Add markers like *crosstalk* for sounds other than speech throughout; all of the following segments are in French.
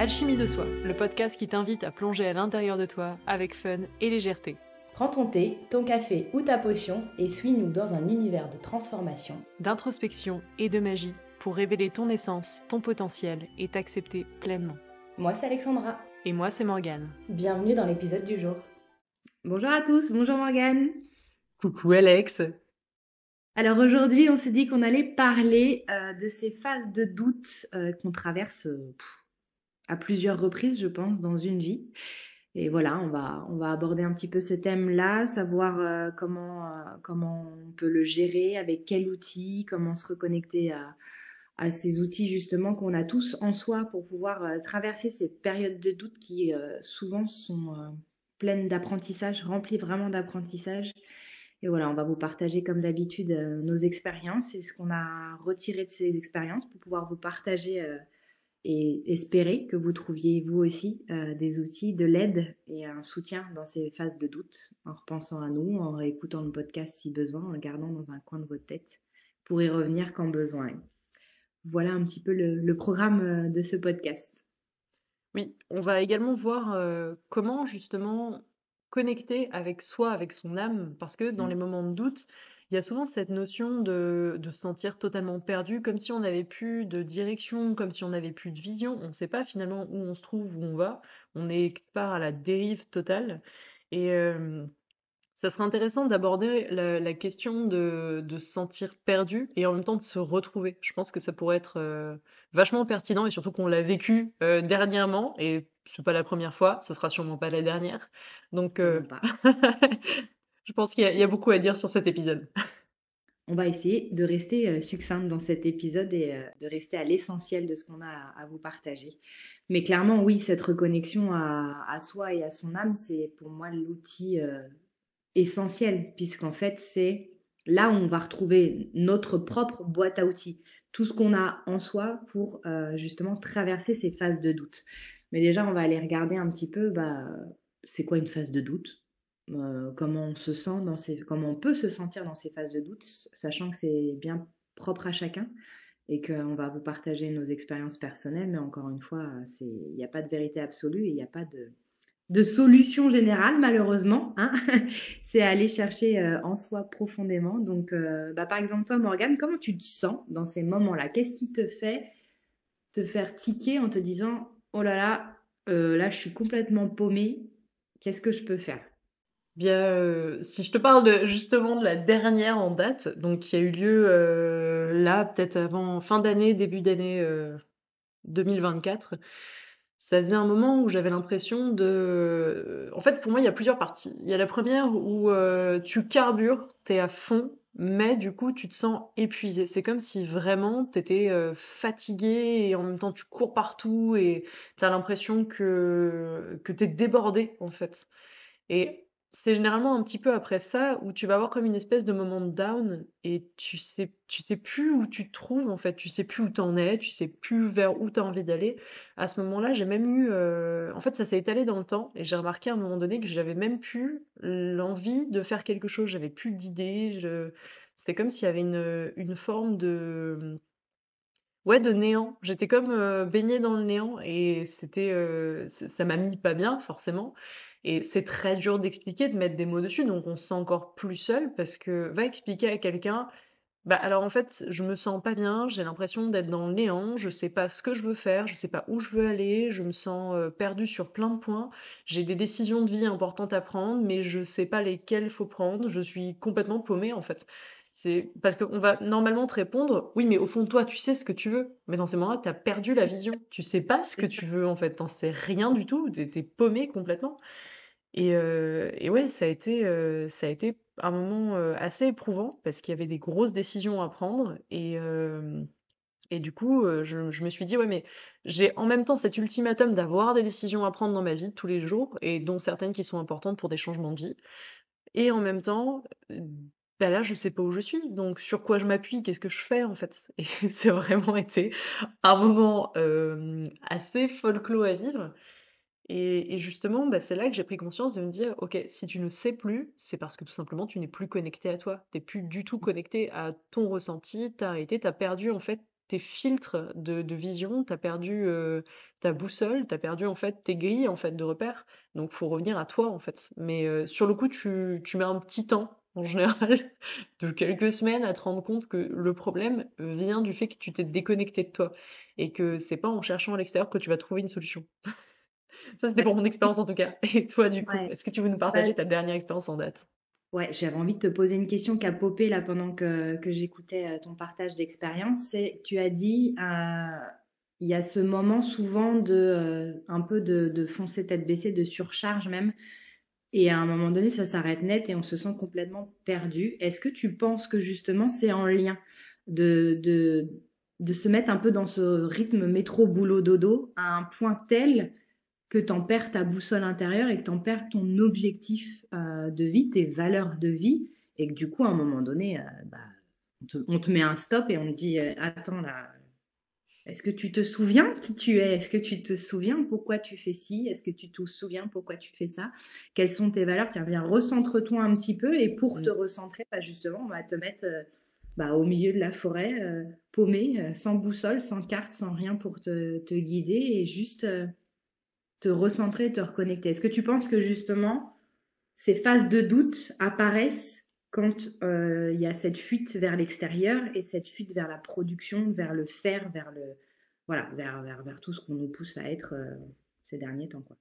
Alchimie de soi, le podcast qui t'invite à plonger à l'intérieur de toi avec fun et légèreté. Prends ton thé, ton café ou ta potion et suis-nous dans un univers de transformation, d'introspection et de magie pour révéler ton essence, ton potentiel et t'accepter pleinement. Moi c'est Alexandra. Et moi c'est Morgane. Bienvenue dans l'épisode du jour. Bonjour à tous, bonjour Morgane. Coucou Alex. Alors aujourd'hui, on s'est dit qu'on allait parler euh, de ces phases de doute euh, qu'on traverse euh, à plusieurs reprises, je pense, dans une vie. Et voilà, on va on va aborder un petit peu ce thème-là, savoir comment comment on peut le gérer, avec quel outil, comment se reconnecter à à ces outils justement qu'on a tous en soi pour pouvoir traverser ces périodes de doute qui souvent sont pleines d'apprentissage, remplies vraiment d'apprentissage et voilà, on va vous partager comme d'habitude euh, nos expériences et ce qu'on a retiré de ces expériences pour pouvoir vous partager euh, et espérer que vous trouviez vous aussi euh, des outils, de l'aide et un soutien dans ces phases de doute en repensant à nous, en réécoutant le podcast si besoin, en le gardant dans un coin de votre tête pour y revenir quand besoin. Voilà un petit peu le programme de ce podcast. Oui, on va également voir comment justement connecter avec soi, avec son âme, parce que dans les mmh. moments de doute, il y a souvent cette notion de, de se sentir totalement perdu, comme si on n'avait plus de direction, comme si on n'avait plus de vision. On ne sait pas finalement où on se trouve, où on va. On est quelque part à la dérive totale. Et ça serait intéressant d'aborder la, question de, de, se sentir perdu et en même temps de se retrouver. Je pense que ça pourrait être euh, vachement pertinent et surtout qu'on l'a vécu euh, dernièrement et c'est pas la première fois, ce sera sûrement pas la dernière. Donc, euh, *laughs* je pense qu'il y, a beaucoup à dire sur cet épisode. *laughs* On va essayer de rester succincte dans cet épisode et de rester à l'essentiel de ce qu'on a à vous partager. Mais clairement, oui, cette reconnexion à, soi et à son âme, c'est pour moi l'outil essentiel, puisqu'en fait, c'est là où on va retrouver notre propre boîte à outils, tout ce qu'on a en soi pour euh, justement traverser ces phases de doute. Mais déjà, on va aller regarder un petit peu, bah, c'est quoi une phase de doute? Euh, Comment on se sent dans ces, comment on peut se sentir dans ces phases de doute, sachant que c'est bien propre à chacun et qu'on va vous partager nos expériences personnelles. Mais encore une fois, il n'y a pas de vérité absolue et il n'y a pas de de solution générale, malheureusement. Hein *laughs* c'est aller chercher euh, en soi profondément. Donc, euh, bah, par exemple, toi, Morgane, comment tu te sens dans ces moments-là? Qu'est-ce qui te fait te faire tiquer en te disant Oh là là, euh, là, je suis complètement paumée. Qu'est-ce que je peux faire? Bien, si je te parle de, justement de la dernière en date, donc qui a eu lieu là, peut-être avant fin d'année, début d'année 2024 ça faisait un moment où j'avais l'impression de... En fait, pour moi, il y a plusieurs parties. Il y a la première où euh, tu carbures, t'es à fond, mais du coup, tu te sens épuisé. C'est comme si vraiment t'étais euh, fatigué et en même temps tu cours partout et t'as l'impression que, que t'es débordé, en fait. Et c'est généralement un petit peu après ça où tu vas avoir comme une espèce de moment de down et tu sais tu sais plus où tu te trouves en fait, tu sais plus où t'en es, tu sais plus vers où t'as envie d'aller. À ce moment-là, j'ai même eu euh, en fait ça s'est étalé dans le temps et j'ai remarqué à un moment donné que j'avais même plus l'envie de faire quelque chose, j'avais plus d'idées, je... c'est comme s'il y avait une, une forme de Ouais, de néant. J'étais comme euh, baignée dans le néant et c'était, euh, ça m'a mis pas bien forcément. Et c'est très dur d'expliquer, de mettre des mots dessus, donc on se sent encore plus seul parce que va expliquer à quelqu'un, bah alors en fait, je me sens pas bien, j'ai l'impression d'être dans le néant, je sais pas ce que je veux faire, je sais pas où je veux aller, je me sens euh, perdu sur plein de points, j'ai des décisions de vie importantes à prendre, mais je sais pas lesquelles faut prendre, je suis complètement paumée en fait. C'est parce qu'on va normalement te répondre, oui, mais au fond de toi, tu sais ce que tu veux. Mais dans ces moments-là, tu as perdu la vision. Tu sais pas ce que tu veux, en fait. T'en sais rien du tout. T'es paumé complètement. Et, euh, ouais, ça a été, euh, ça a été un moment euh, assez éprouvant parce qu'il y avait des grosses décisions à prendre. Et, et du coup, je, je, me suis dit, ouais, mais j'ai en même temps cet ultimatum d'avoir des décisions à prendre dans ma vie tous les jours, et dont certaines qui sont importantes pour des changements de vie. Et en même temps, bah là, je sais pas où je suis, donc sur quoi je m'appuie, qu'est-ce que je fais en fait *laughs* Et c'est vraiment été un moment euh, assez folklore à vivre. Et, justement, bah, c'est là que j'ai pris conscience de me dire, ok, si tu ne sais plus, c'est parce que tout simplement tu n'es plus connecté à toi. T'es plus du tout connecté à ton ressenti, t'as arrêté, t'as perdu en fait tes filtres de, vision, tu as perdu ta boussole, tu as perdu en fait tes grilles en fait de repères. Donc faut revenir à toi en fait. Mais sur le coup, tu, tu mets un petit temps en général *laughs* de quelques semaines à te rendre compte que le problème vient du fait que tu t'es déconnecté de toi et que c'est pas en cherchant à l'extérieur que tu vas trouver une solution. *laughs* Ça, c'était pour mon expérience en tout cas. *laughs* Et toi, du coup, est-ce que tu veux nous partager ta dernière expérience en date? Ouais, j'avais envie de te poser une question qui a popé là pendant que, que j'écoutais euh, ton partage d'expérience. C'est, tu as dit, euh, il y a ce moment souvent de euh, un peu de, de, foncer tête baissée, de surcharge même, et à un moment donné, ça s'arrête net et on se sent complètement perdu. Est-ce que tu penses que justement c'est en lien de, de, se mettre un peu dans ce rythme métro boulot dodo à un point tel que tu en perds ta boussole intérieure et que tu en perds ton objectif euh, de vie, tes valeurs de vie, et que du coup, à un moment donné, euh, bah, on, te, met un stop et on te dit euh, Attends là, est-ce que tu te souviens qui tu es? Est-ce que tu te souviens pourquoi tu fais ci? Est-ce que tu te souviens pourquoi tu fais ça? Quelles sont tes valeurs? Tiens, viens, recentre-toi un petit peu et pour te recentrer, bah, justement, on va te mettre bah, au milieu de la forêt, paumé, sans boussole, sans carte, sans rien pour te, te guider et juste te recentrer, te reconnecter. Est-ce que tu penses que justement ces phases de doute apparaissent quand euh, il y a cette fuite vers l'extérieur et cette fuite vers la production, vers le faire, vers le voilà, vers, vers, vers tout ce qu'on nous pousse à être euh, ces derniers temps quoi.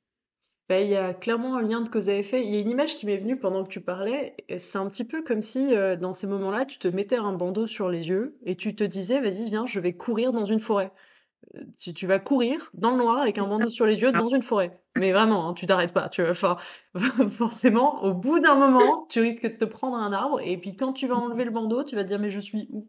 Ben, il y a clairement un lien de cause à effet. Il y a une image qui m'est venue pendant que tu parlais. C'est un petit peu comme si, euh, dans ces moments-là, tu te mettais un bandeau sur les yeux et tu te disais, vas-y, viens, je vais courir dans une forêt tu, tu, vas courir dans le noir avec un bandeau sur les yeux dans une forêt. Mais vraiment, hein, tu t'arrêtes pas. Tu, enfin, *laughs* forcément, au bout d'un moment, tu risques de te prendre un arbre. Et puis quand tu vas enlever le bandeau, tu vas te dire mais je suis où?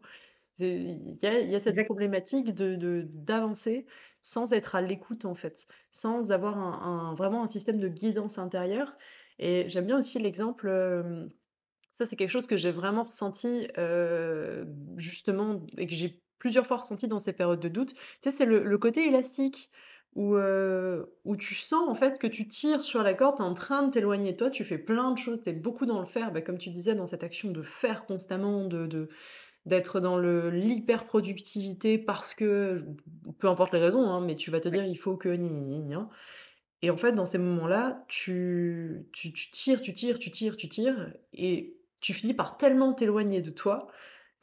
Il y a, y a, cette problématique de d'avancer sans être à l'écoute en fait, sans avoir un, vraiment un système de guidance intérieure. Et j'aime bien aussi l'exemple. Euh, ça, c'est quelque chose que j'ai vraiment ressenti euh, justement et que j'ai plusieurs fois ressenti dans ces périodes de doute. Tu sais, c'est le, côté élastique où, euh, où tu sens en fait que tu tires sur la corde, tu es en train de t'éloigner de toi, tu fais plein de choses, tu es beaucoup dans le faire, bah, comme tu disais, dans cette action de faire constamment, de, d'être dans l'hyper-productivité parce que, peu importe les raisons, hein, mais tu vas te dire il faut que ni, Et en fait, dans ces moments-là, tu, tu, tu tires, tu tires, tu tires, tu tires, et tu finis par tellement t'éloigner de toi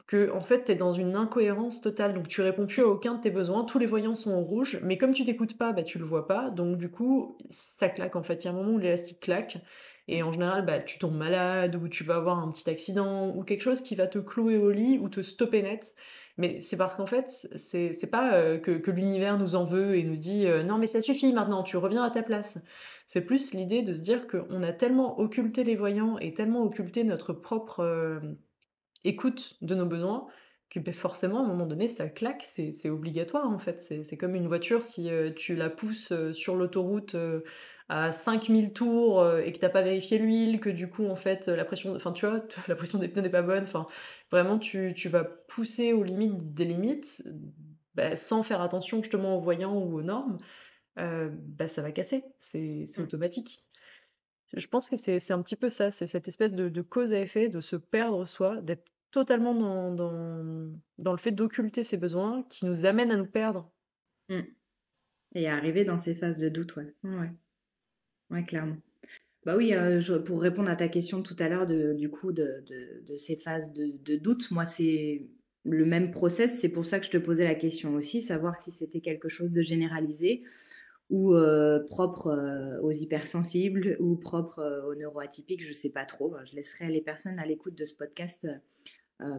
que en fait tu es dans une incohérence totale. Donc tu réponds plus à aucun de tes besoins. Tous les voyants sont en rouge. Mais comme tu t'écoutes pas bah tu le vois pas. Donc du coup ça claque en fait. Il y a un moment où l'élastique claque. Et en général bah tu tombes malade ou tu vas avoir un petit accident ou quelque chose qui va te clouer au lit ou te stopper net. Mais c'est parce qu'en fait c'est c'est pas euh, que, que l'univers nous en veut et nous dit euh, non mais ça suffit maintenant tu reviens à ta place. C'est plus l'idée de se dire qu'on a tellement occulté les voyants et tellement occulté notre propre euh, écoute de nos besoins, que ben, forcément, à un moment donné, ça claque, c'est obligatoire en fait. C'est comme une voiture, si euh, tu la pousses euh, sur l'autoroute euh, à 5000 tours et que t'as pas vérifié l'huile, que du coup, en fait, la pression, enfin, tu vois, *laughs* la pression des pneus n'est pas bonne, enfin, vraiment, tu, tu, vas pousser aux limites des limites, ben, sans faire attention justement aux voyants ou aux normes, ben, ça va casser, c'est mmh. automatique. Je pense que c'est un petit peu ça, c'est cette espèce de, cause à effet, de se perdre soi, d'être totalement dans, dans, le fait d'occulter ses besoins qui nous amène à nous perdre. Mmh. Et à arriver dans ces phases de doute, ouais. Ouais, clairement. Bah oui, euh, pour répondre à ta question tout à l'heure, du coup, de, de, ces phases de, de doute, moi, c'est le même process. C'est pour ça que je te posais la question aussi, savoir si c'était quelque chose de généralisé ou euh, propre euh, aux hypersensibles ou propre euh, aux neuroatypiques, je sais pas trop. Je laisserai les personnes à l'écoute de ce podcast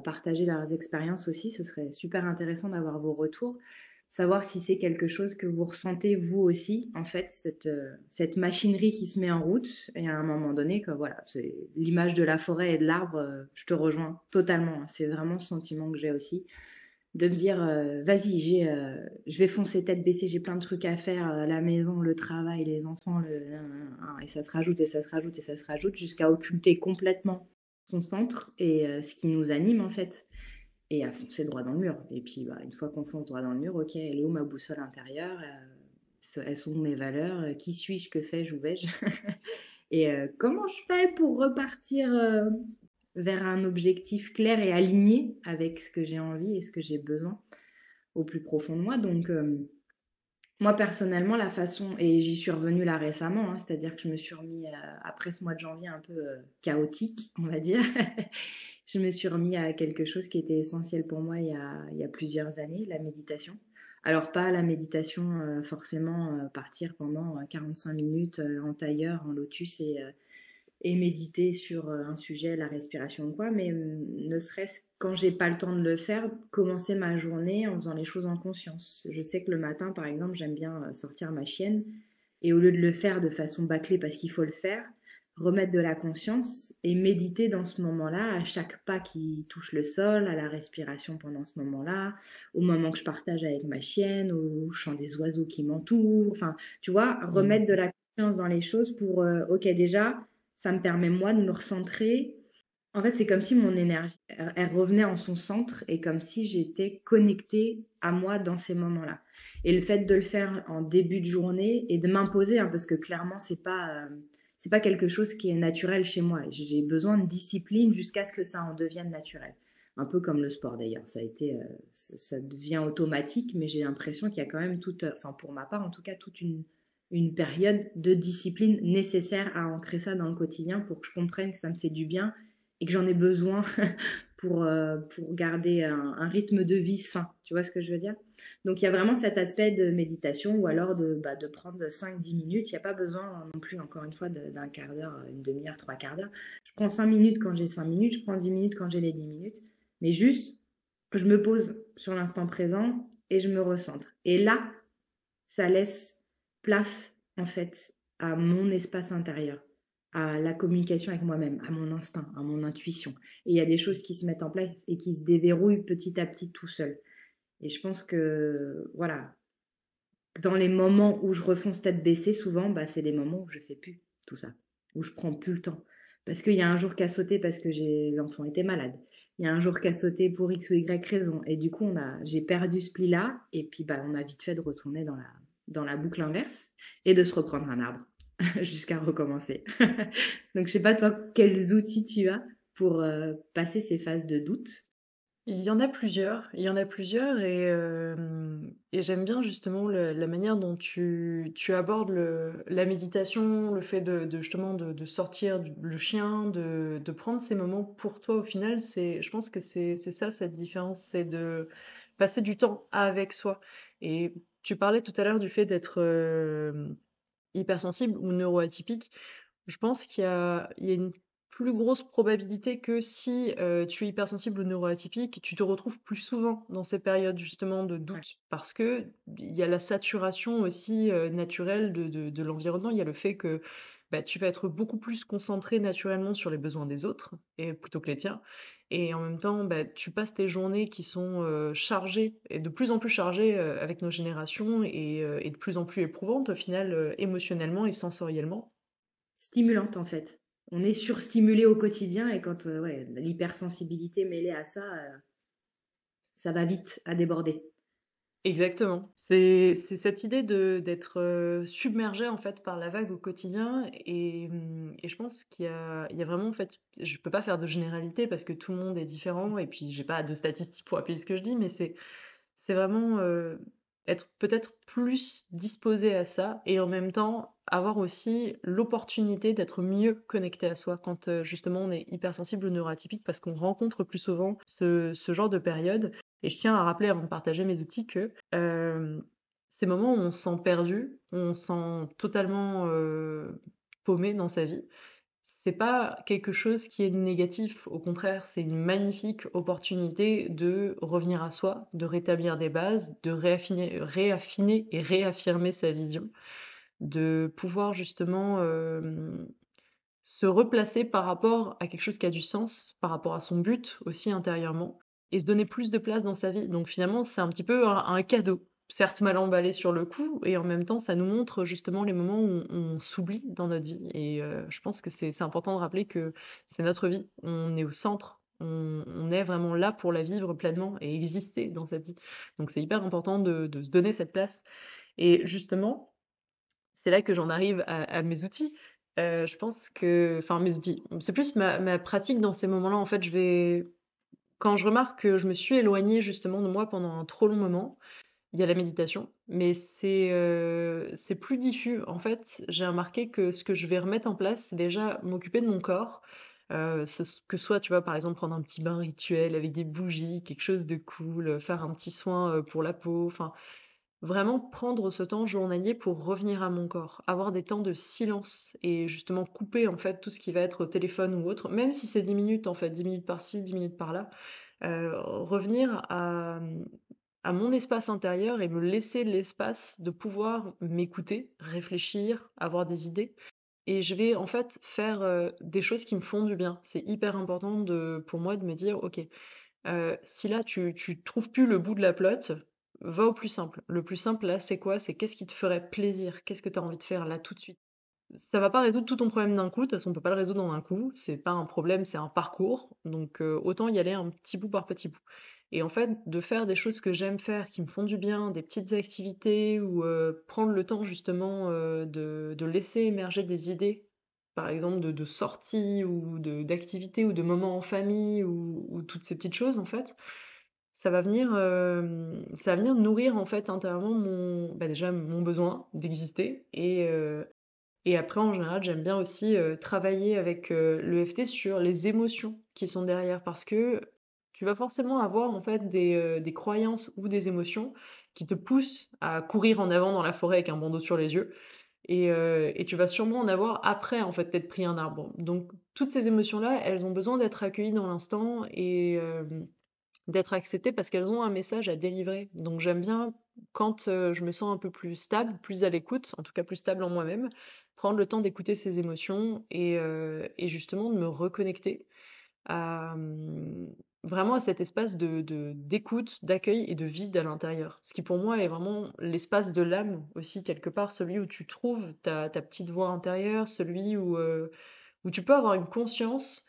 partager leurs expériences aussi. Ce serait super intéressant d'avoir vos retours, savoir si c'est quelque chose que vous ressentez vous aussi, en fait, cette, cette machinerie qui se met en route et à un moment donné, que voilà, c'est l'image de la forêt et de l'arbre, je te rejoins totalement. C'est vraiment ce sentiment que j'ai aussi de me dire euh, vas-y j'ai euh, je vais foncer tête baissée j'ai plein de trucs à faire euh, la maison le travail les enfants le et ça se rajoute et ça se rajoute et ça se rajoute jusqu'à occulter complètement son centre et ce qui nous anime en fait. Et à foncer droit dans le mur. Et puis bah, une fois qu'on fonce droit dans le mur ok elle est où ma boussole intérieure? Elles sont mes valeurs? Qui suis-je? Que fais-je? Où vais-je? *laughs* Et comment je fais pour repartir vers un objectif clair et aligné avec ce que j'ai envie et ce que j'ai besoin. au plus profond de moi. Donc, moi, personnellement, la façon, et j'y suis revenue là récemment, hein, c'est-à-dire que je me suis remis, après ce mois de janvier un peu chaotique, on va dire, *laughs* je me suis remis à quelque chose qui était essentiel pour moi il y a plusieurs années, la méditation. Alors pas la méditation, forcément partir pendant 45 minutes en tailleur, en lotus et et méditer sur euh, un sujet, la respiration ou quoi, mais hum, ne serait-ce quand j'ai pas le temps de le faire, commencer ma journée en faisant les choses en conscience. Je sais que le matin, par exemple, j'aime bien euh, sortir ma chienne et au lieu de le faire de façon bâclée parce qu'il faut le faire, remettre de la conscience et méditer dans ce moment-là, à chaque pas qui touche le sol, à la respiration pendant ce moment-là, au moment que je partage avec ma chienne, au chant des oiseaux qui m'entourent, enfin, tu vois, remettre de la conscience dans les choses pour, euh, ok, déjà, ça me permet moi de me recentrer. En fait, c'est comme si mon énergie, elle revenait en son centre et comme si j'étais connectée à moi dans ces moments-là. Et le fait de le faire en début de journée et de m'imposer, hein, parce que clairement, c'est pas, euh, c'est pas quelque chose qui est naturel chez moi. J'ai besoin de discipline jusqu'à ce que ça en devienne naturel. Un peu comme le sport d'ailleurs. Ça a été, euh, ça devient automatique, mais j'ai l'impression qu'il y a quand même toute, enfin pour ma part en tout cas, toute une une période de discipline nécessaire à ancrer ça dans le quotidien pour que je comprenne que ça me fait du bien et que j'en ai besoin *laughs* pour, euh, pour garder un, rythme de vie sain. Tu vois ce que je veux dire? Donc il y a vraiment cet aspect de méditation ou alors de, bah, de prendre 5-10 minutes. Il n'y a pas besoin non plus, encore une fois, d'un quart d'heure, une demi-heure, trois quarts d'heure. Je prends 5 minutes quand j'ai 5 minutes, je prends 10 minutes quand j'ai les 10 minutes. Mais juste, je me pose sur l'instant présent et je me recentre. Et là, ça laisse place en fait à mon espace intérieur, à la communication avec moi-même, à mon instinct, à mon intuition. Et il y a des choses qui se mettent en place et qui se déverrouillent petit à petit tout seul. Et je pense que voilà, dans les moments où je refonce tête baissée, souvent, bah, c'est des moments où je fais plus tout ça, où je prends plus le temps. Parce qu'il y a un jour qui a sauté parce que j'ai l'enfant était malade. Il y a un jour qui a sauté pour X ou Y raison. Et du coup, on a, j'ai perdu ce pli-là. Et puis, bah, on a vite fait de retourner dans la, dans la boucle inverse et de se reprendre un arbre *laughs* jusqu'à recommencer. *laughs* Donc je sais pas toi quels outils tu as pour euh, passer ces phases de doute? Il y en a plusieurs, il y en a plusieurs et, euh, et j'aime bien justement la manière dont tu, tu abordes la méditation, le fait de, justement de, sortir le chien, de, de, prendre ces moments pour toi au final. C'est, je pense que c'est ça cette différence, c'est de passer du temps avec soi. Et tu parlais tout à l'heure du fait d'être hypersensible ou neuroatypique. Je pense qu'il y a, une plus grosse probabilité que si tu es hypersensible ou neuroatypique, tu te retrouves plus souvent dans ces périodes justement de doute. Parce que il y a la saturation aussi naturelle de l'environnement. Il y a le fait que bah, tu vas être beaucoup plus concentré naturellement sur les besoins des autres et plutôt que les tiens. Et en même temps, bah, tu passes tes journées qui sont euh, chargées et de plus en plus chargées euh, avec nos générations et, euh, et, de plus en plus éprouvantes au final émotionnellement et sensoriellement. Stimulante en fait. On est surstimulé au quotidien et quand l'hypersensibilité mêlée à ça, ça va vite à déborder. Exactement. C'est cette idée d'être euh, submergé en fait par la vague au quotidien et, et je pense qu'il y y a vraiment en fait, je peux pas faire de généralité parce que tout le monde est différent et puis j'ai pas de statistiques pour appuyer ce que je dis, mais c'est c'est vraiment euh, être peut-être plus disposé à ça et en même temps avoir aussi l'opportunité d'être mieux connecté à soi quand euh, justement on est hypersensible ou neuroatypique parce qu'on rencontre plus souvent ce, ce genre de période et je tiens à rappeler avant de partager mes outils que euh, ces moments où on se sent perdu, on se sent totalement euh, paumé dans sa vie, c'est pas quelque chose qui est négatif. Au contraire, c'est une magnifique opportunité de revenir à soi, de rétablir des bases, de réaffiner, et réaffirmer sa vision, de pouvoir justement euh, se replacer par rapport à quelque chose qui a du sens, par rapport à son but aussi intérieurement, et se donner plus de place dans sa vie. Donc finalement, c'est un petit peu un, cadeau. Certes mal emballé sur le coup, et en même temps, ça nous montre justement les moments où on, s'oublie dans notre vie. Et euh, je pense que c'est important de rappeler que c'est notre vie. On est au centre. On, est vraiment là pour la vivre pleinement et exister dans cette vie. Donc c'est hyper important de, se donner cette place. Et justement, c'est là que j'en arrive à, mes outils. Euh, je pense que, enfin mes outils, c'est plus ma, ma pratique dans ces moments-là. En fait, je vais quand je remarque que je me suis éloignée justement de moi pendant un trop long moment, il y a la méditation, mais c'est euh, plus diffus. En fait, j'ai remarqué que ce que je vais remettre en place, c'est déjà m'occuper de mon corps. Euh, que soit, tu vois, par exemple, prendre un petit bain rituel avec des bougies, quelque chose de cool, faire un petit soin euh, pour la peau, enfin, vraiment prendre ce temps journalier pour revenir à mon corps, avoir des temps de silence et justement couper en fait tout ce qui va être au téléphone ou autre, même si c'est 10 minutes en fait, 10 minutes par-ci, 10 minutes par-là, euh, revenir à, à mon espace intérieur et me laisser l'espace de pouvoir m'écouter, réfléchir, avoir des idées. Et je vais en fait faire euh, des choses qui me font du bien. C'est hyper important de, pour moi de me dire, ok, euh, si là tu, tu trouves plus le bout de la pelote, va au plus simple. Le plus simple là, c'est quoi? C'est qu'est-ce qui te ferait plaisir? Qu'est-ce que tu as envie de faire là tout de suite? Ça va pas résoudre tout ton problème d'un coup, de toute façon on peut pas le résoudre en un coup, c'est pas un problème, c'est un parcours. Donc euh, autant y aller un petit bout par petit bout. Et en fait, de faire des choses que j'aime faire, qui me font du bien, des petites activités, ou euh, prendre le temps justement euh, de, laisser émerger des idées, par exemple de, de sorties, ou d'activités, ou de moments en famille, ou, toutes ces petites choses en fait, ça va venir, euh, ça va venir nourrir en fait intérieurement mon, bah, déjà mon besoin d'exister, et, et après en général j'aime bien aussi travailler avec l'EFT sur les émotions qui sont derrière, parce que tu vas forcément avoir en fait euh, des, croyances ou des émotions qui te poussent à courir en avant dans la forêt avec un bandeau sur les yeux. Et, euh, tu vas sûrement en avoir après en fait t'être pris un arbre. Donc toutes ces émotions-là, elles ont besoin d'être accueillies dans l'instant et euh, d'être acceptées parce qu'elles ont un message à délivrer. Donc j'aime bien quand je me sens un peu plus stable, plus à l'écoute, en tout cas plus stable en moi-même, prendre le temps d'écouter ces émotions et, et, justement de me reconnecter à, vraiment à cet espace de d'écoute, d'accueil et de vide à l'intérieur. Ce qui pour moi est vraiment l'espace de l'âme aussi quelque part, celui où tu trouves ta, petite voix intérieure, celui où, euh, où tu peux avoir une conscience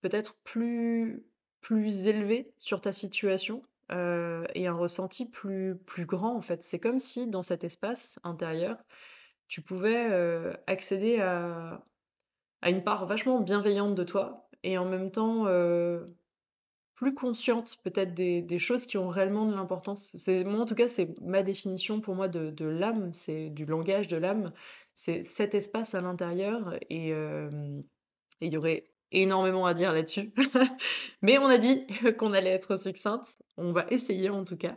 peut-être plus plus élevée sur ta situation euh, et un ressenti plus plus grand en fait. C'est comme si dans cet espace intérieur, tu pouvais euh, accéder à à une part vachement bienveillante de toi et en même temps plus consciente peut-être des, choses qui ont réellement de l'importance. Moi en tout cas c'est ma définition pour moi de, l'âme, c'est du langage de l'âme, c'est cet espace à l'intérieur et euh, il y aurait énormément à dire là-dessus. *laughs* Mais on a dit *laughs* qu'on allait être succincte, on va essayer en tout cas.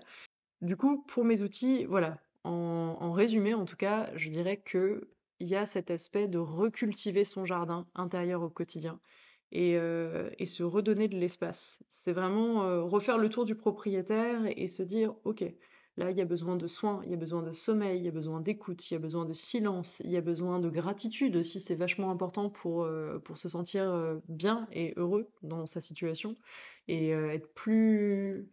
Du coup, pour mes outils, voilà, en, en résumé en tout cas, je dirais que il y a cet aspect de recultiver son jardin intérieur au quotidien euh, et, se redonner de l'espace. C'est vraiment euh, refaire le tour du propriétaire et, se dire, ok, là il y a besoin de soins, il y a besoin de sommeil, il y a besoin d'écoute, il y a besoin de silence, il y a besoin de gratitude aussi, c'est vachement important pour, euh, se sentir bien et heureux dans sa situation et être plus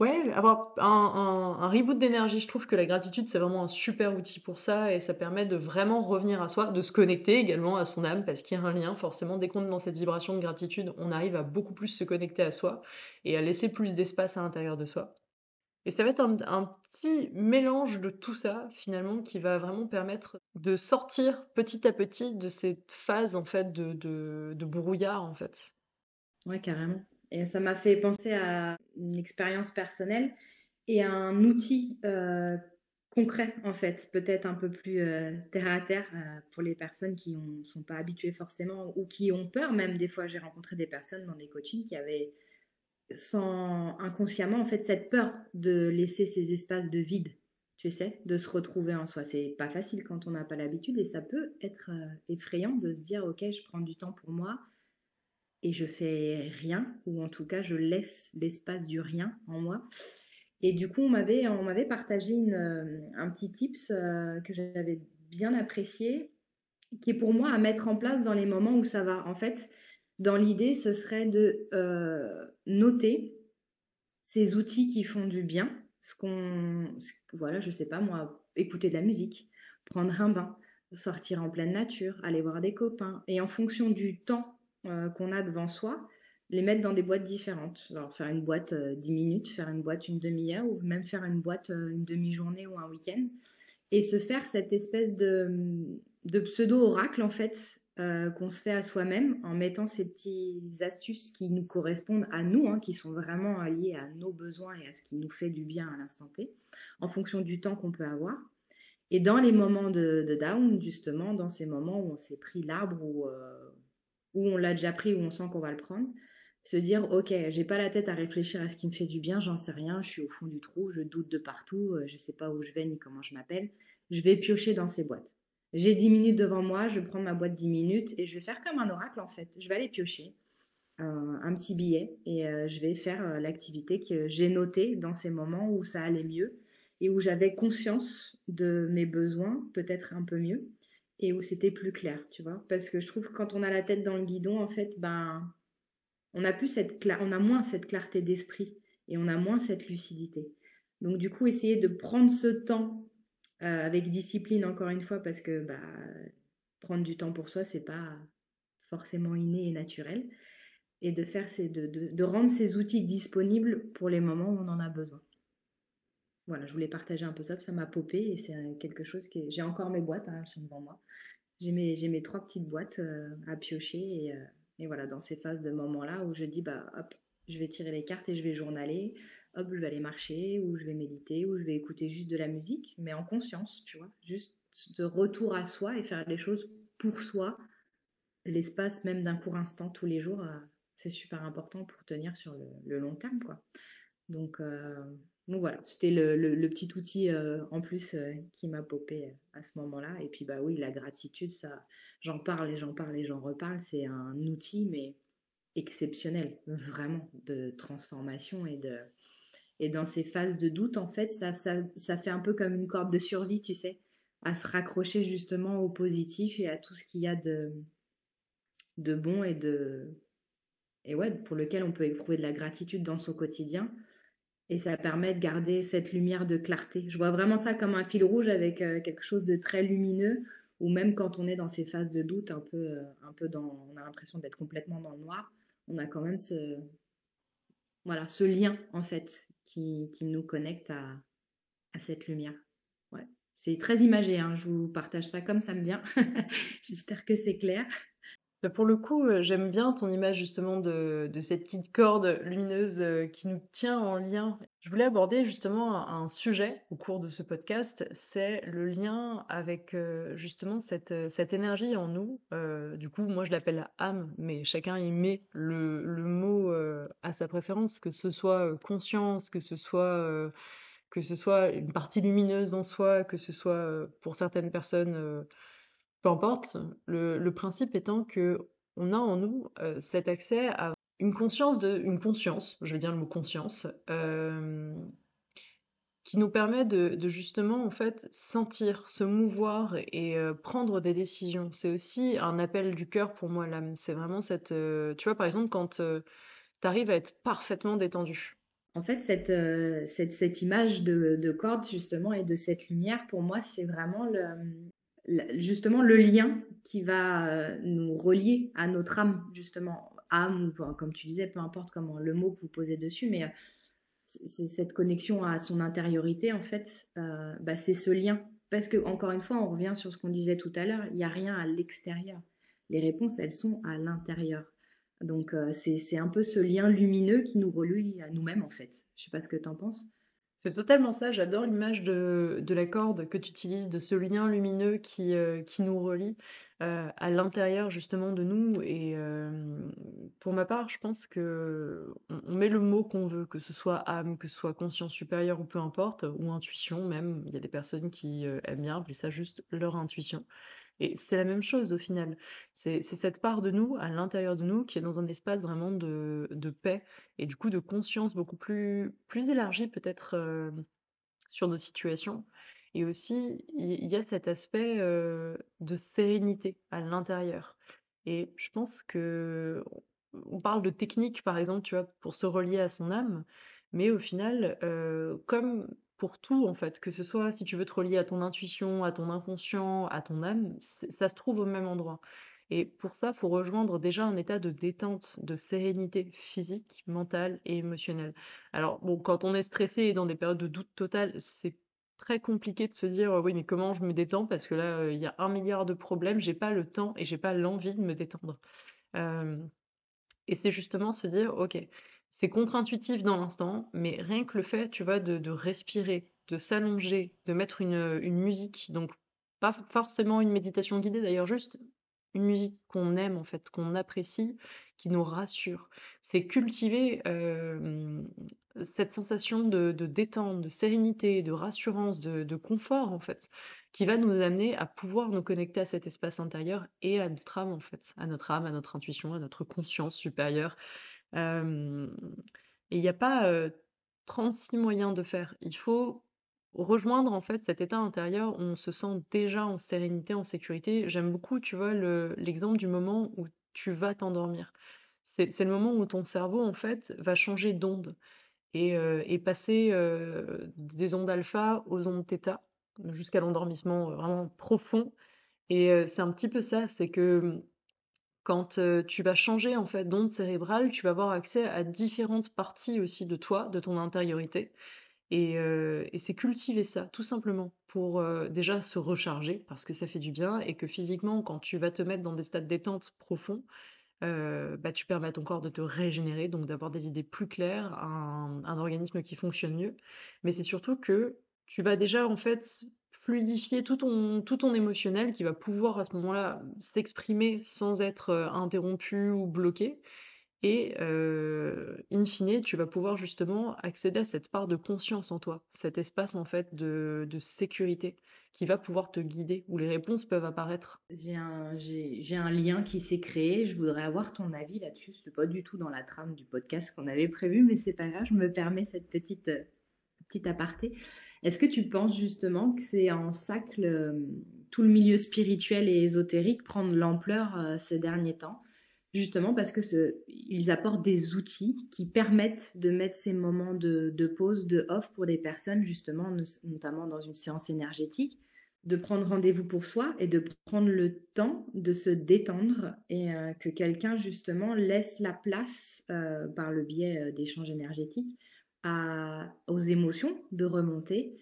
Ouais, avoir un, un, reboot d'énergie. Je trouve que la gratitude, c'est vraiment un super outil pour ça et ça permet de vraiment revenir à soi, de se connecter également à son âme parce qu'il y a un lien. Forcément, dès qu'on est dans cette vibration de gratitude, on arrive à beaucoup plus se connecter à soi et à laisser plus d'espace à l'intérieur de soi. Et ça va être un, petit mélange de tout ça, finalement, qui va vraiment permettre de sortir petit à petit de cette phase, en fait, de, brouillard, en fait. Ouais, carrément. Et ça m'a fait penser à une expérience personnelle et à un outil euh, concret, en fait, peut-être un peu plus euh, terre à terre euh, pour les personnes qui ne sont pas habituées forcément ou qui ont peur. Même des fois, j'ai rencontré des personnes dans des coachings qui avaient inconsciemment en fait cette peur de laisser ces espaces de vide tu sais de se retrouver en soi c'est pas facile quand on n'a pas l'habitude et ça peut être effrayant de se dire ok je prends du temps pour moi et je fais rien, ou en tout cas je laisse l'espace du rien en moi. Et du coup, on m'avait, on m'avait partagé euh, un petit tips euh, que j'avais bien apprécié, qui est pour moi à mettre en place dans les moments où ça va. En fait, dans l'idée, ce serait de euh, noter ces outils qui font du bien, ce qu'on, voilà, je sais pas moi, écouter de la musique, prendre un bain, sortir en pleine nature, aller voir des copains, et en fonction du temps euh, qu'on a devant soi, les mettre dans des boîtes différentes. Alors faire une boîte 10 euh, minutes, faire une boîte une demi-heure ou même faire une boîte euh, une demi-journée ou un week-end et se faire cette espèce de pseudo-oracle en fait euh, qu'on se fait à soi-même en mettant ces petites astuces qui nous correspondent à nous, hein, qui sont vraiment liées à nos besoins et à ce qui nous fait du bien à l'instant T, en fonction du temps qu'on peut avoir. Et dans les moments de, down, justement, dans ces moments où on s'est pris l'arbre ou euh, où on l'a déjà pris, où on sent qu'on va le prendre, se dire ok, j'ai pas la tête à réfléchir à ce qui me fait du bien, j'en sais rien, je suis au fond du trou, je doute de partout, euh, je sais pas où je vais ni comment je m'appelle, je vais piocher dans ces boîtes. J'ai 10 minutes devant moi, je prendre ma boîte 10 minutes et je vais faire comme un oracle en fait. Je vais aller piocher un, petit billet et euh, je vais faire euh, l'activité que j'ai notée dans ces moments où ça allait mieux et où j'avais conscience de mes besoins, peut-être un peu mieux, et où c'était plus clair, tu vois. Parce que je trouve que quand on a la tête dans le guidon, en fait, ben, on a, plus cette on a moins cette clarté d'esprit et on a moins cette lucidité. Donc du coup, essayer de prendre ce temps euh, avec discipline encore une fois parce que bah, prendre du temps pour soi c'est pas forcément inné et naturel et de faire de, de, rendre ces outils disponibles pour les moments où on en a besoin. Voilà, je voulais partager un peu ça, ça m'a popé et c'est quelque chose que j'ai encore mes boîtes, hein, elles sont devant moi. J'ai mes, trois petites boîtes euh, à piocher et, euh, et, voilà, dans ces phases de moments-là où je dis bah hop, je vais tirer les cartes et je vais journaler, hop, je vais aller marcher, ou je vais méditer, ou je vais écouter juste de la musique, mais en conscience, tu vois, juste de retour à soi et faire les choses pour soi, l'espace même d'un court instant tous les jours, euh, c'est super important pour tenir sur le, long terme, quoi. Donc, euh, donc voilà, c'était le, petit outil euh, en plus qui m'a popé à ce moment-là. Et puis bah oui, la gratitude, ça, j'en parle et j'en parle et j'en reparle, c'est un outil, mais exceptionnel, vraiment, de transformation et de, et dans ces phases de doute, en fait, ça, ça, fait un peu comme une corde de survie, tu sais, à se raccrocher justement au positif et à tout ce qu'il y a de, de bon et de et ouais, pour lequel on peut éprouver de la gratitude dans son quotidien. Et ça permet de garder cette lumière de clarté. Je vois vraiment ça comme un fil rouge avec euh, quelque chose de très lumineux, ou même quand on est dans ces phases de doute, un peu, euh, un peu dans, on a l'impression d'être complètement dans le noir, on a quand même ce, voilà, ce lien en fait qui, nous connecte à, cette lumière. C'est très imagé, hein. je vous partage ça comme ça me vient. *laughs* J'espère que c'est clair. Bah, pour le coup, euh, j'aime bien ton image justement de, cette petite corde lumineuse euh, qui nous tient en lien. Je voulais aborder justement un, sujet au cours de ce podcast, c'est le lien avec euh, justement cette, énergie en nous. du coup, moi je l'appelle âme, mais chacun y met le, mot à sa préférence, que ce soit conscience, que ce soit une partie lumineuse en soi, que ce soit pour certaines personnes peu importe, le, principe étant que on a en nous euh, cet accès à une conscience une conscience, je vais dire le mot conscience, euh, qui nous permet de, justement en fait sentir, se mouvoir et euh, prendre des décisions. C'est aussi un appel du cœur pour moi l'âme. C'est vraiment cette, tu vois par exemple quand tu arrives à être parfaitement détendu. En fait, cette, cette, cette image de, de, corde, justement, et de cette lumière, pour moi, c'est vraiment le, justement le lien qui va euh, nous relier à notre âme, justement, âme, comme tu disais, peu importe comment le mot que vous posez dessus, mais euh, cette connexion à son intériorité, en fait, euh, bah, c'est ce lien. Parce que, encore une fois, on revient sur ce qu'on disait tout à l'heure, il n'y a rien à l'extérieur. Les réponses, elles sont à l'intérieur. Donc, c'est un peu ce lien lumineux qui nous relie à nous-mêmes, en fait. Je sais pas ce que tu en penses. C'est totalement ça, j'adore l'image de, la corde que tu utilises, de ce lien lumineux qui, euh, nous relie euh, à l'intérieur justement de nous. Et euh, pour ma part, je pense que on, met le mot qu'on veut, que ce soit âme, que ce soit conscience supérieure ou peu importe, ou intuition même. Il y a des personnes qui aiment bien appeler ça juste leur intuition. Et c'est la même chose au final. C'est cette part de nous, à l'intérieur de nous, qui est dans un espace vraiment de, paix et du coup de conscience beaucoup plus, plus élargie peut-être euh, sur nos situations. Et aussi, il y, a cet aspect euh, de sérénité à l'intérieur. Et je pense que on parle de technique, par exemple, tu vois, pour se relier à son âme, mais au final, euh, comme pour tout en fait, que ce soit si tu veux te relier à ton intuition, à ton inconscient, à ton âme, ça se trouve au même endroit. Et pour ça, il faut rejoindre déjà un état de détente, de sérénité physique, mentale et émotionnelle. Alors bon, quand on est stressé et dans des périodes de doute total, c'est très compliqué de se dire oui mais comment je me détends? Parce que là il y a un milliard de problèmes, j'ai pas le temps et j'ai pas l'envie de me détendre. et c'est justement se dire ok c'est contre-intuitif dans l'instant, mais rien que le fait, tu vois, de, respirer, de s'allonger, de mettre une, musique, donc pas forcément une méditation guidée d'ailleurs, juste une musique qu'on aime en fait, qu'on apprécie, qui nous rassure. C'est cultiver cette sensation de, détente, de sérénité, de rassurance, de, confort en fait, qui va nous amener à pouvoir nous connecter à cet espace intérieur et à notre âme en fait, à notre âme, à notre intuition, à notre conscience supérieure. Et il n'y a pas 36 moyens de faire. Il faut rejoindre en fait cet état intérieur où on se sent déjà en sérénité, en sécurité. J'aime beaucoup, tu vois, l'exemple du moment où tu vas t'endormir. C'est le moment où ton cerveau, en fait, va changer d'onde et, passer des ondes alpha aux ondes θ jusqu'à l'endormissement vraiment profond. Et c'est un petit peu ça, c'est que quand tu vas changer en fait d'onde cérébrale, tu vas avoir accès à différentes parties aussi de toi, de ton intériorité. Euh, et, c'est cultiver ça, tout simplement, pour euh, déjà se recharger, parce que ça fait du bien, et que physiquement, quand tu vas te mettre dans des stades détente profonds, euh, bah, tu permets à ton corps de te régénérer, donc d'avoir des idées plus claires, un, organisme qui fonctionne mieux. Mais c'est surtout que tu vas déjà, en fait, fluidifier tout ton, tout ton émotionnel qui va pouvoir à ce moment-là s'exprimer sans être interrompu ou bloqué. Et in fine, tu vas pouvoir justement accéder à cette part de conscience en toi, cet espace en fait de, sécurité qui va pouvoir te guider, où les réponses peuvent apparaître. J'ai un, un, lien qui s'est créé, je voudrais avoir ton avis là-dessus. Ce n'est pas du tout dans la trame du podcast qu'on avait prévu, mais c'est pas grave, je me permets cette petite, petite aparté. Est-ce que tu penses justement que c'est en ça que tout le milieu spirituel et ésotérique prend de l'ampleur ces derniers temps? Justement parce que ils apportent des outils qui permettent de mettre ces moments de, pause, de off pour les personnes, justement, notamment dans une séance énergétique, de prendre rendez-vous pour soi et de prendre le temps de se détendre et euh, que quelqu'un, justement, laisse la place, euh, par le biais euh, d'échanges énergétiques, aux émotions de remonter,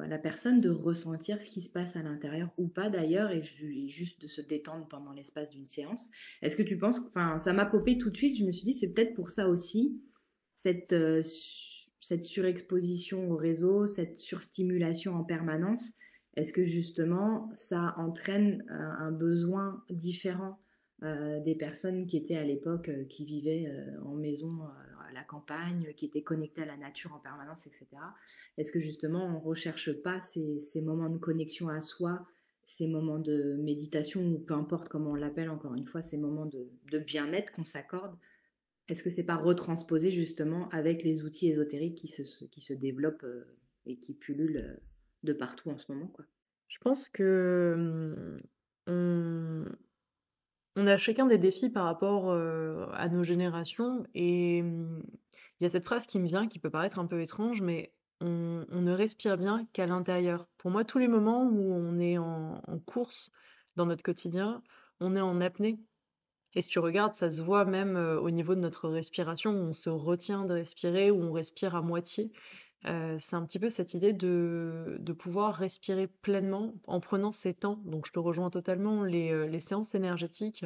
à la personne de ressentir ce qui se passe à l'intérieur ou pas d'ailleurs et juste de se détendre pendant l'espace d'une séance. Est-ce que tu penses, enfin ça m'a popé tout de suite, je me suis dit c'est peut-être pour ça aussi cette, euh, cette surexposition au réseau, cette surstimulation en permanence. Est-ce que justement ça entraîne un besoin différent euh, des personnes qui étaient à l'époque, euh, qui vivaient en maison la campagne, qui était connecté à la nature en permanence, etc. Est-ce que justement on recherche pas ces, moments de connexion à soi, ces moments de méditation, ou peu importe comment on l'appelle encore une fois, ces moments de, bien-être qu'on s'accorde? Est-ce que c'est pas retransposé justement avec les outils ésotériques qui se, qui se développent euh, et qui pullulent euh, de partout en ce moment Je pense que hum, on a chacun des défis par rapport euh, à nos générations et il y a cette phrase qui me vient qui peut paraître un peu étrange mais on, ne respire bien qu'à l'intérieur. Pour moi, tous les moments où on est en, course dans notre quotidien, on est en apnée. Et si tu regardes, ça se voit même euh, au niveau de notre respiration, où on se retient de respirer, où on respire à moitié. Euh, c'est un petit peu cette idée de, pouvoir respirer pleinement en prenant ses temps. Donc je te rejoins totalement, les, euh, séances énergétiques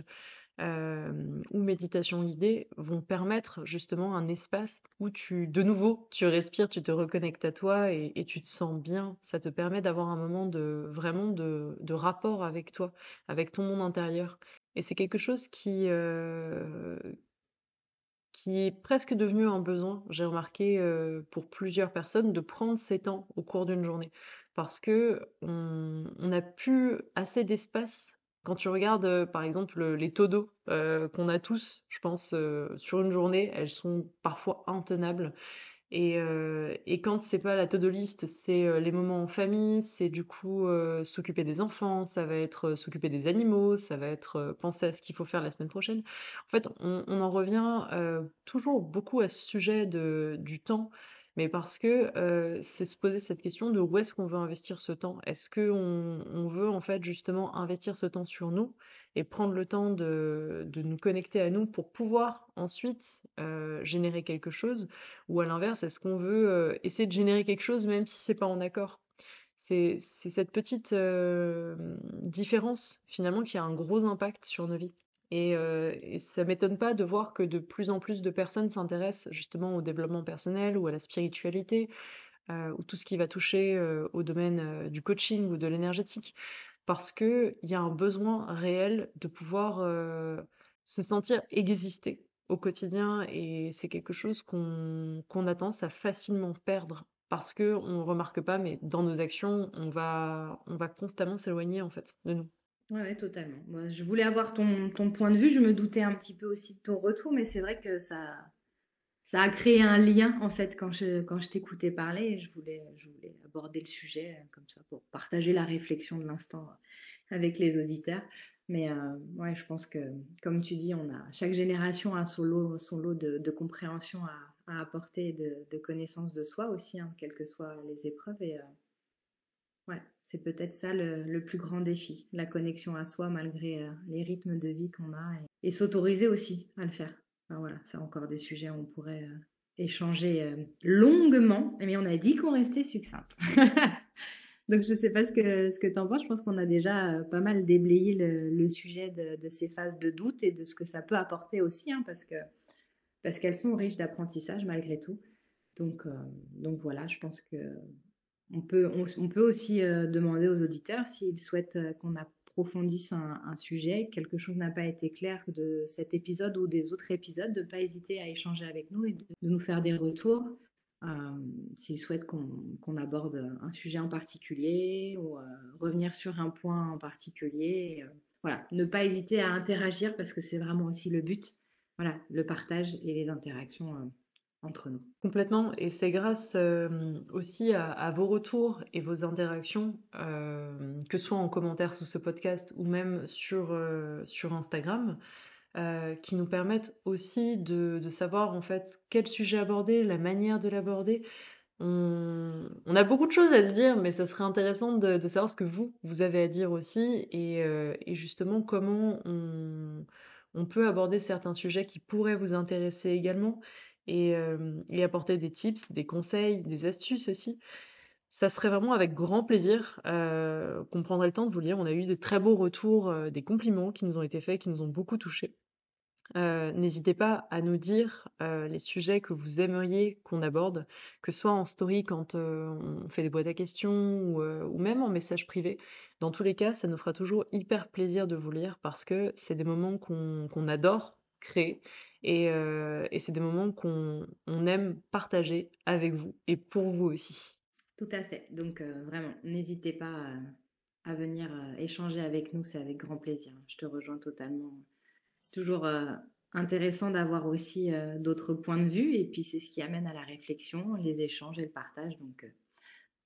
euh, ou méditation guidée vont permettre justement un espace où tu, de nouveau, tu respires, tu te reconnectes à toi et, tu te sens bien. Ça te permet d'avoir un moment de vraiment de, rapport avec toi, avec ton monde intérieur. Et c'est quelque chose qui, est presque devenu un besoin, j'ai remarqué euh, pour plusieurs personnes, de prendre ces temps au cours d'une journée. Parce que on n'a plus assez d'espace. Quand tu regardes, euh, par exemple, les taux d'eau euh, qu'on a tous, je pense, sur une journée, elles sont parfois intenables. Et, euh, et quand c'est pas la to-do list, c'est euh, les moments en famille, c'est du coup euh, s'occuper des enfants, ça va être s'occuper des animaux, ça va être penser à ce qu'il faut faire la semaine prochaine. En fait, on, on en revient toujours beaucoup à ce sujet de, du temps, mais parce que euh, c'est se poser cette question de où est-ce qu'on veut investir ce temps? Est-ce qu'on on veut en fait justement investir ce temps sur nous et prendre le temps de, de nous connecter à nous pour pouvoir ensuite euh, générer quelque chose, ou à l'inverse, est-ce qu'on veut euh, essayer de générer quelque chose même si c'est pas en accord? C'est cette petite différence finalement qui a un gros impact sur nos vies. Et, euh, et ça m'étonne pas de voir que de plus en plus de personnes s'intéressent justement au développement personnel ou à la spiritualité euh, ou tout ce qui va toucher euh, au domaine euh, du coaching ou de l'énergétique. Parce qu'il y a un besoin réel de pouvoir se sentir exister au quotidien et c'est quelque chose qu'on qu'on a tendance à facilement perdre parce que on remarque pas, mais dans nos actions, on va, on va constamment s'éloigner en fait de nous. Ouais, totalement. Moi, je voulais avoir ton, ton point de vue. Je me doutais un petit peu aussi de ton retour, mais c'est vrai que ça, ça a créé un lien en fait quand je, quand je t'écoutais parler. Et je voulais, je voulais aborder le sujet comme ça pour partager la réflexion de l'instant avec les auditeurs. Mais euh, ouais, je pense que, comme tu dis, on a chaque génération a son lot, son lot de, de compréhension à, à apporter, de, de connaissance de soi aussi, hein, quelles que soient les épreuves. Et euh, ouais, c'est peut-être ça le, plus grand défi, la connexion à soi malgré euh, les rythmes de vie qu'on a et, s'autoriser aussi à le faire. Voilà, c'est encore des sujets où on pourrait euh, échanger euh, longuement, mais on a dit qu'on restait succincte. *laughs* Donc je sais pas ce que ce que t'en penses. Je pense qu'on a déjà pas mal déblayé le, sujet de, ces phases de doute et de ce que ça peut apporter aussi, hein, parce que parce qu'elles sont riches d'apprentissage malgré tout. Donc donc voilà, je pense que on peut, on, peut aussi euh, demander aux auditeurs s'ils souhaitent euh, qu'on approfondisse un, sujet, quelque chose n'a pas été clair de cet épisode ou des autres épisodes, de ne pas hésiter à échanger avec nous et de, nous faire des retours. Euh, s'ils souhaitent qu'on qu aborde un sujet en particulier ou revenir sur un point en particulier. Voilà, ne pas hésiter à interagir parce que c'est vraiment aussi le but. Voilà, le partage et les interactions entre nous. Complètement. Et c'est grâce euh, aussi à, vos retours et vos interactions, euh, que ce soit en commentaire sous ce podcast ou même sur, euh, sur Instagram, qui nous permettent aussi de, de, savoir en fait quel sujet aborder, la manière de l'aborder. On, a beaucoup de choses à se dire, mais ça serait intéressant de, de savoir ce que vous, vous avez à dire aussi et, et justement comment on, on peut aborder certains sujets qui pourraient vous intéresser également et, euh, et apporter des tips, des conseils, des astuces aussi. Ça serait vraiment avec grand plaisir euh, qu'on prendrait le temps de vous lire. On a eu de très beaux retours, euh, des compliments qui nous ont été faits, qui nous ont beaucoup touchés. N'hésitez pas à nous dire les sujets que vous aimeriez qu'on aborde, que ce soit en story quand on fait des boîtes à questions ou, même en message privé. Dans tous les cas, ça nous fera toujours hyper plaisir de vous lire parce que c'est des moments qu'on qu adore créer et, euh, et c'est des moments qu'on on aime partager avec vous et pour vous aussi. Tout à fait. Donc euh, vraiment, n'hésitez pas à, à venir euh, échanger avec nous, c'est avec grand plaisir. Je te rejoins totalement. C'est toujours euh, intéressant d'avoir aussi euh, d'autres points de vue et puis c'est ce qui amène à la réflexion, les échanges et le partage. Donc euh,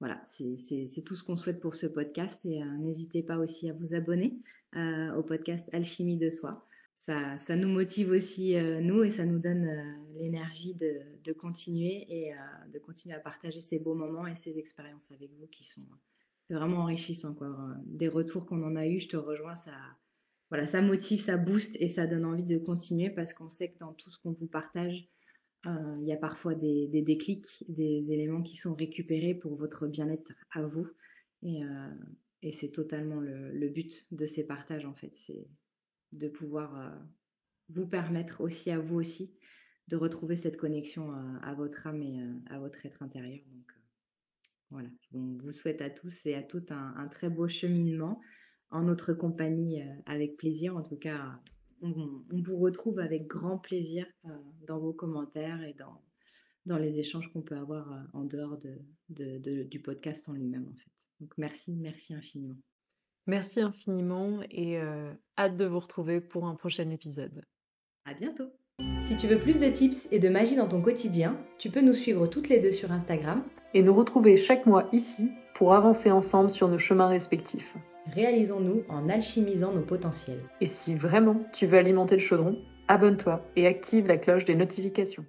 voilà, c'est tout ce qu'on souhaite pour ce podcast et euh, n'hésitez pas aussi à vous abonner au podcast Alchimie de soi ça, nous motive aussi, euh, nous, et ça nous donne euh, l'énergie de, continuer et euh, de continuer à partager ces beaux moments et ces expériences avec vous qui sont vraiment enrichissants. Quoi. Des retours qu'on en a eu, je te rejoins, ça, voilà, ça motive, ça booste et ça donne envie de continuer parce qu'on sait que dans tout ce qu'on vous partage, il y a parfois des, déclics, des éléments qui sont récupérés pour votre bien-être à vous. Et, c'est totalement le, le but de ces partages, en fait. De pouvoir euh, vous permettre aussi à vous aussi de retrouver cette connexion euh, à votre âme et euh, à votre être intérieur. Donc voilà, on vous souhaite à tous et à toutes un, très beau cheminement en notre compagnie avec plaisir. En tout cas, on, vous retrouve avec grand plaisir dans vos commentaires et dans, les échanges qu'on peut avoir en dehors de, de, de, du podcast en lui-même en fait. Donc merci, merci infiniment. Merci infiniment et euh, hâte de vous retrouver pour un prochain épisode. À bientôt. Si tu veux plus de tips et de magie dans ton quotidien, tu peux nous suivre toutes les deux sur Instagram et nous retrouver chaque mois ici pour avancer ensemble sur nos chemins respectifs. Réalisons-nous en alchimisant nos potentiels. Et si vraiment tu veux alimenter le chaudron, abonne-toi et active la cloche des notifications.